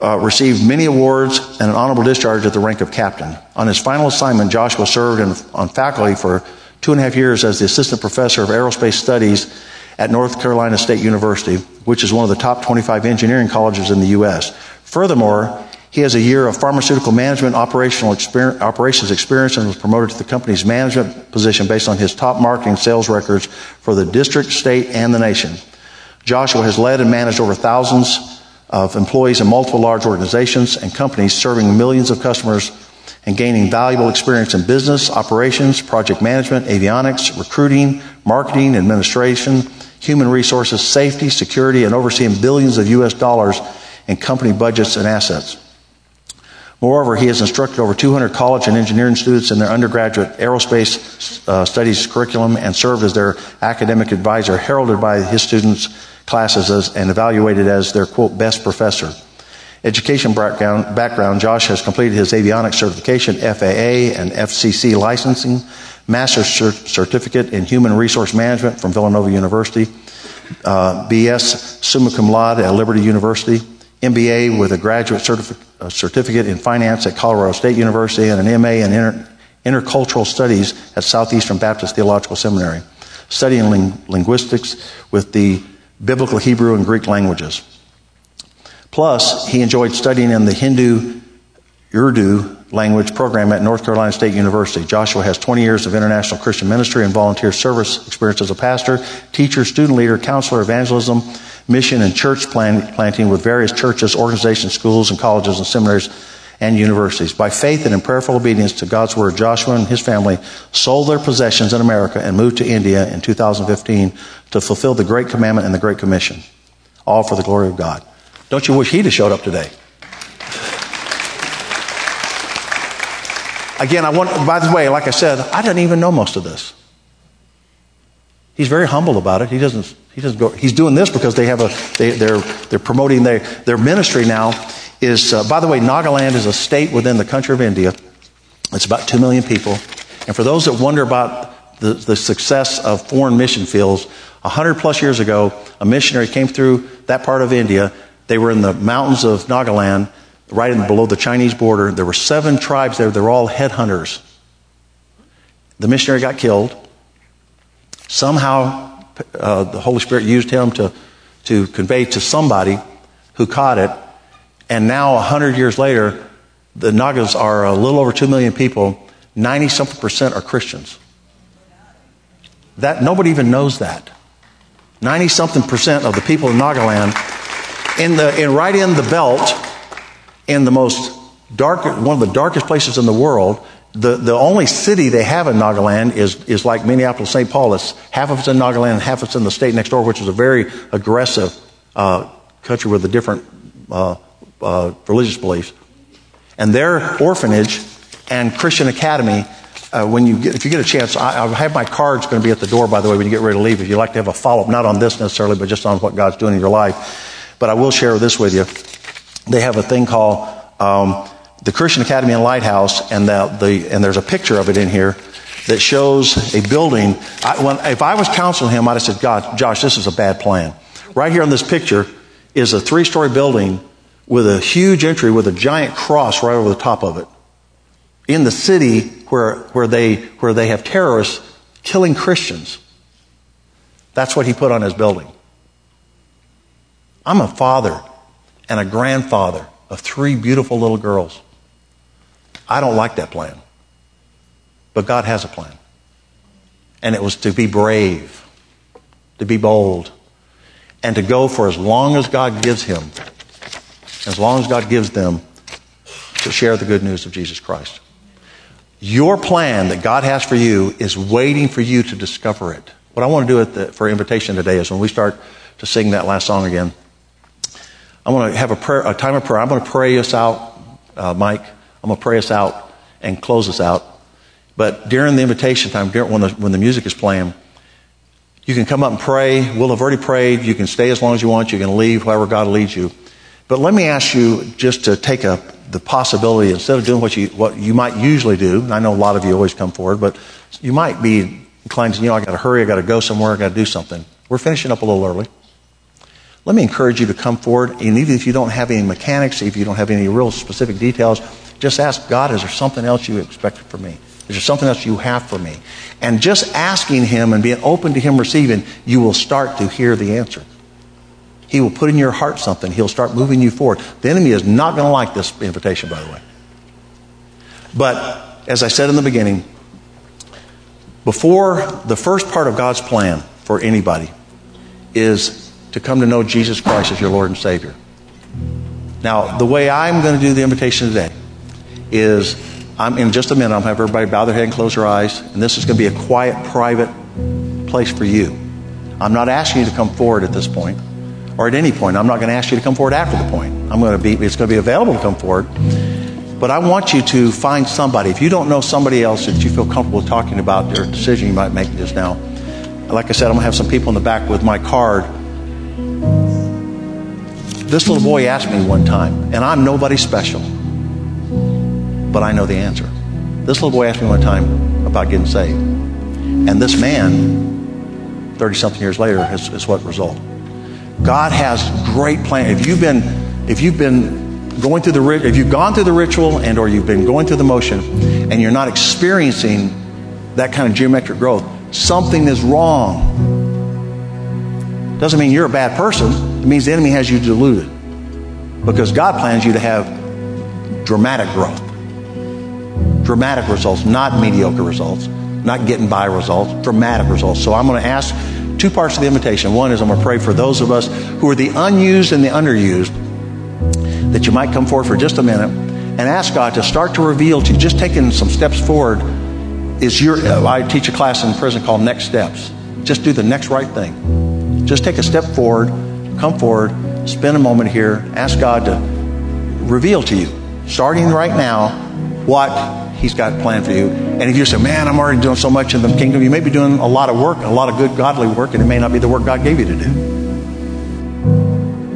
uh, received many awards and an honorable discharge at the rank of captain. On his final assignment, Joshua served in, on faculty for two and a half years as the assistant professor of aerospace studies at North Carolina State University, which is one of the top 25 engineering colleges in the U.S. Furthermore, he has a year of pharmaceutical management operational experience, operations experience and was promoted to the company's management position based on his top marketing sales records for the district, state, and the nation. Joshua has led and managed over thousands of employees in multiple large organizations and companies serving millions of customers and gaining valuable experience in business, operations, project management, avionics, recruiting, marketing, administration, human resources, safety, security, and overseeing billions of U.S. dollars in company budgets and assets. Moreover, he has instructed over 200 college and engineering students in their undergraduate aerospace uh, studies curriculum and served as their academic advisor, heralded by his students classes as, and evaluated as their quote best professor. Education background, background, Josh has completed his avionics certification, FAA and FCC licensing, master's certificate in human resource management from Villanova University, uh, BS summa cum laude at Liberty University. MBA with a graduate certific- uh, certificate in finance at Colorado State University and an MA in inter- intercultural studies at Southeastern Baptist Theological Seminary, studying ling- linguistics with the biblical Hebrew and Greek languages. Plus, he enjoyed studying in the Hindu Urdu language program at North Carolina State University. Joshua has 20 years of international Christian ministry and volunteer service experience as a pastor, teacher, student leader, counselor, evangelism, mission, and church planting with various churches, organizations, schools, and colleges and seminaries and universities. By faith and in prayerful obedience to God's word, Joshua and his family sold their possessions in America and moved to India in 2015 to fulfill the Great Commandment and the Great Commission, all for the glory of God. Don't you wish he'd have showed up today? Again, I want, by the way, like I said, I didn't even know most of this. He's very humble about it. He doesn't, he doesn't go, he's doing this because they have a, they, they're, they're promoting their, their ministry now is, uh, by the way, Nagaland is a state within the country of India. It's about 2 million people. And for those that wonder about the, the success of foreign mission fields, 100 plus years ago, a missionary came through that part of India. They were in the mountains of Nagaland right in, below the Chinese border. There were seven tribes there. They were all headhunters. The missionary got killed. Somehow, uh, the Holy Spirit used him to, to convey to somebody who caught it. And now, a hundred years later, the Nagas are a little over two million people. Ninety something percent are Christians. That nobody even knows that. Ninety something percent of the people in Nagaland, in the in right in the belt, in the most dark, one of the darkest places in the world. The, the only city they have in Nagaland is, is like Minneapolis, St. Paul. It's, half of it's in Nagaland, and half of it's in the state next door, which is a very aggressive uh, country with a different uh, uh, religious beliefs. And their orphanage and Christian Academy, uh, when you get, if you get a chance, I, I have my cards going to be at the door, by the way, when you get ready to leave. If you'd like to have a follow up, not on this necessarily, but just on what God's doing in your life. But I will share this with you they have a thing called um, the Christian Academy and Lighthouse, and, the, the, and there's a picture of it in here that shows a building. I, when, if I was counseling him, I'd have said, God, Josh, this is a bad plan. Right here on this picture is a three story building with a huge entry with a giant cross right over the top of it. In the city where, where, they, where they have terrorists killing Christians. That's what he put on his building. I'm a father and a grandfather of three beautiful little girls. I don't like that plan. But God has a plan. And it was to be brave, to be bold, and to go for as long as God gives him, as long as God gives them, to share the good news of Jesus Christ. Your plan that God has for you is waiting for you to discover it. What I want to do the, for invitation today is when we start to sing that last song again, I want to have a, prayer, a time of prayer. I'm going to pray us out, uh, Mike. I'm going to pray us out and close us out. But during the invitation time, during, when, the, when the music is playing, you can come up and pray. We'll have already prayed. You can stay as long as you want. You can leave however God leads you. But let me ask you just to take a, the possibility, instead of doing what you, what you might usually do, and I know a lot of you always come forward, but you might be inclined to, you know, I got to hurry, I got to go somewhere, I got to do something. We're finishing up a little early let me encourage you to come forward. And even if you don't have any mechanics, if you don't have any real specific details, just ask God, is there something else you expect from me? Is there something else you have for me? And just asking Him and being open to Him receiving, you will start to hear the answer. He will put in your heart something. He'll start moving you forward. The enemy is not going to like this invitation, by the way. But as I said in the beginning, before the first part of God's plan for anybody is to come to know Jesus Christ as your Lord and Savior. Now, the way I'm going to do the invitation today is I'm in just a minute, I'm to have everybody bow their head and close their eyes, and this is going to be a quiet, private place for you. I'm not asking you to come forward at this point or at any point. I'm not going to ask you to come forward after the point. I'm going to be, it's going to be available to come forward. But I want you to find somebody. If you don't know somebody else that you feel comfortable talking about their decision you might make just now, like I said, I'm going to have some people in the back with my card this little boy asked me one time, and I'm nobody special, but I know the answer. This little boy asked me one time about getting saved. And this man, 30 something years later, is, is what result. God has great plans. If you've been if you've been going through the if you've gone through the ritual and or you've been going through the motion and you're not experiencing that kind of geometric growth, something is wrong. Doesn't mean you're a bad person. It means the enemy has you deluded. Because God plans you to have dramatic growth. Dramatic results, not mediocre results, not getting by results, dramatic results. So I'm going to ask two parts of the invitation. One is I'm going to pray for those of us who are the unused and the underused that you might come forward for just a minute and ask God to start to reveal to you, just taking some steps forward is your, uh, I teach a class in prison called Next Steps. Just do the next right thing. Just take a step forward, come forward, spend a moment here, ask God to reveal to you, starting right now, what He's got planned for you. And if you say, man, I'm already doing so much in the kingdom, you may be doing a lot of work, a lot of good, godly work, and it may not be the work God gave you to do.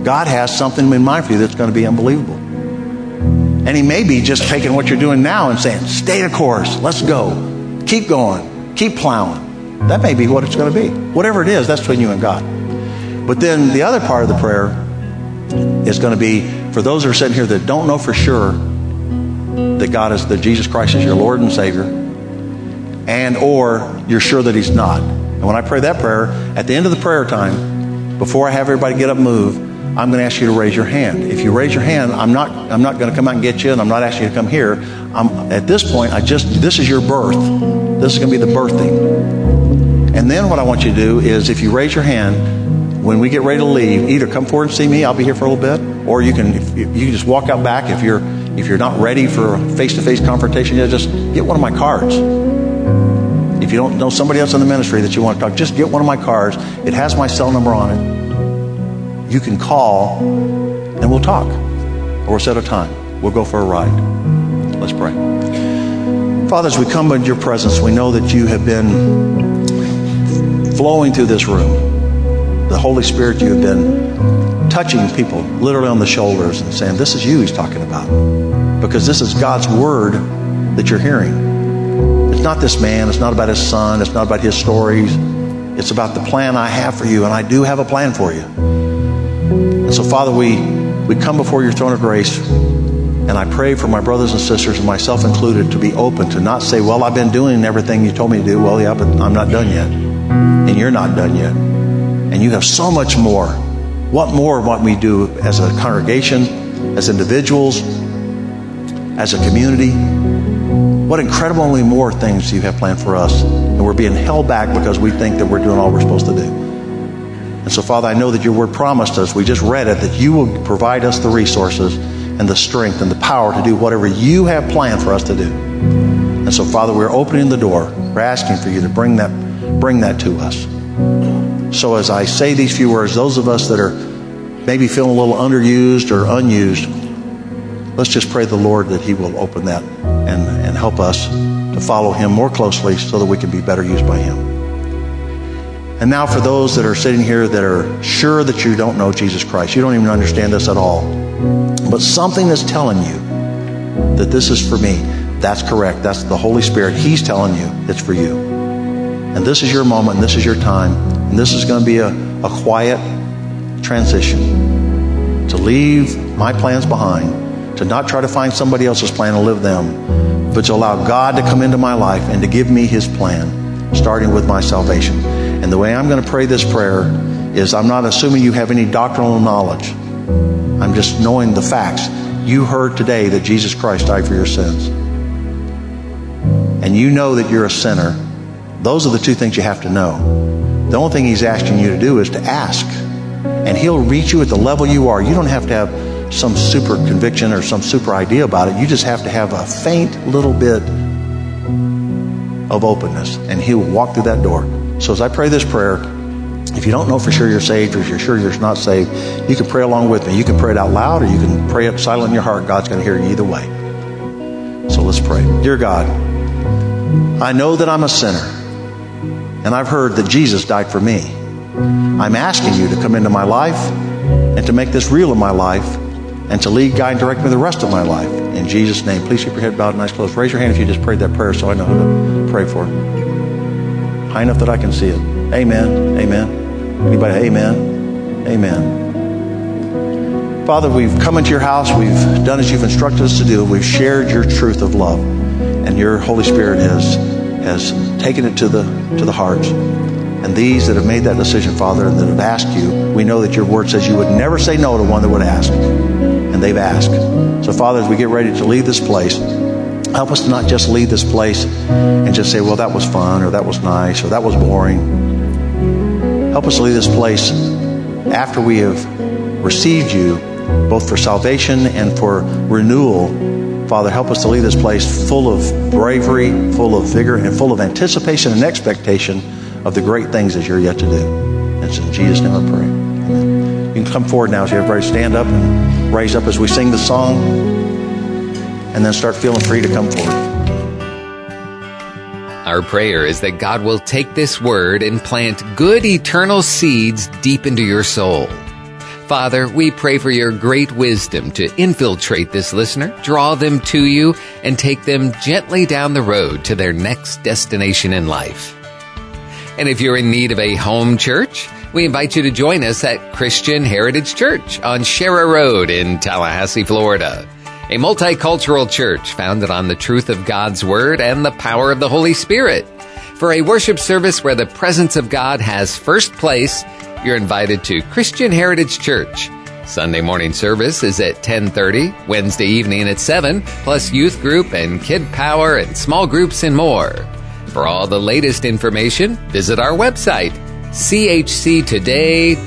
God has something in mind for you that's going to be unbelievable. And He may be just taking what you're doing now and saying, stay the course, let's go, keep going, keep plowing. That may be what it's going to be. Whatever it is, that's between you and God. But then the other part of the prayer is going to be for those who are sitting here that don't know for sure that God is, that Jesus Christ is your Lord and Savior, and or you're sure that He's not. And when I pray that prayer, at the end of the prayer time, before I have everybody get up and move, I'm going to ask you to raise your hand. If you raise your hand, I'm not, I'm not going to come out and get you, and I'm not asking you to come here. I'm, at this point, I just, this is your birth. This is going to be the birthing. And then what I want you to do is if you raise your hand, when we get ready to leave, either come forward and see me, I'll be here for a little bit, or you can, you can just walk out back if you're, if you're not ready for a face-to-face confrontation, yet, just get one of my cards. If you don't know somebody else in the ministry that you want to talk, just get one of my cards. It has my cell number on it. You can call and we'll talk. Or we'll set a time. We'll go for a ride. Let's pray. Father, as we come into your presence, we know that you have been flowing through this room. The Holy Spirit, you have been touching people literally on the shoulders and saying, This is you he's talking about. Because this is God's word that you're hearing. It's not this man, it's not about his son, it's not about his stories. It's about the plan I have for you, and I do have a plan for you. And so, Father, we, we come before your throne of grace, and I pray for my brothers and sisters, and myself included, to be open, to not say, Well, I've been doing everything you told me to do. Well, yeah, but I'm not done yet. And you're not done yet. And you have so much more. What more of what we do as a congregation, as individuals, as a community? What incredibly more things you have planned for us. And we're being held back because we think that we're doing all we're supposed to do. And so, Father, I know that your word promised us, we just read it, that you will provide us the resources and the strength and the power to do whatever you have planned for us to do. And so, Father, we're opening the door. We're asking for you to bring that, bring that to us. So, as I say these few words, those of us that are maybe feeling a little underused or unused, let's just pray the Lord that He will open that and, and help us to follow Him more closely so that we can be better used by Him. And now, for those that are sitting here that are sure that you don't know Jesus Christ, you don't even understand this at all, but something is telling you that this is for me. That's correct. That's the Holy Spirit. He's telling you it's for you. And this is your moment, this is your time, and this is going to be a, a quiet transition to leave my plans behind, to not try to find somebody else's plan and live them, but to allow God to come into my life and to give me His plan, starting with my salvation. And the way I'm going to pray this prayer is I'm not assuming you have any doctrinal knowledge. I'm just knowing the facts. You heard today that Jesus Christ died for your sins. And you know that you're a sinner. Those are the two things you have to know. The only thing He's asking you to do is to ask. And He'll reach you at the level you are. You don't have to have some super conviction or some super idea about it. You just have to have a faint little bit of openness. And He will walk through that door. So as I pray this prayer, if you don't know for sure you're saved or you're sure you're not saved, you can pray along with me. You can pray it out loud or you can pray it silent in your heart. God's going to hear you either way. So let's pray. Dear God, I know that I'm a sinner, and I've heard that Jesus died for me. I'm asking you to come into my life and to make this real in my life and to lead, guide, and direct me the rest of my life. In Jesus' name, please keep your head bowed and eyes closed. Raise your hand if you just prayed that prayer so I know who to pray for. High enough that I can see it. Amen. Amen. Anybody? Amen. Amen. Father, we've come into your house. We've done as you've instructed us to do. We've shared your truth of love, and your Holy Spirit has has taken it to the to the hearts. And these that have made that decision, Father, and that have asked you, we know that your word says you would never say no to one that would ask. And they've asked. So, Father, as we get ready to leave this place, help us to not just leave this place and just say, well, that was fun, or that was nice, or that was boring. Help us to leave this place after we have received you, both for salvation and for renewal. Father, help us to leave this place full of bravery, full of vigor, and full of anticipation and expectation of the great things that you're yet to do. It's in Jesus' name I pray. Can come forward now as everybody stand up and raise up as we sing the song, and then start feeling free to come forward. Our prayer is that God will take this word and plant good eternal seeds deep into your soul. Father, we pray for your great wisdom to infiltrate this listener, draw them to you, and take them gently down the road to their next destination in life. And if you're in need of a home church, we invite you to join us at Christian Heritage Church on Sharer Road in Tallahassee, Florida. A multicultural church founded on the truth of God's Word and the power of the Holy Spirit. For a worship service where the presence of God has first place, you're invited to Christian Heritage Church. Sunday morning service is at 10:30, Wednesday evening at 7, plus youth group and kid power and small groups and more. For all the latest information, visit our website, chctoday.com.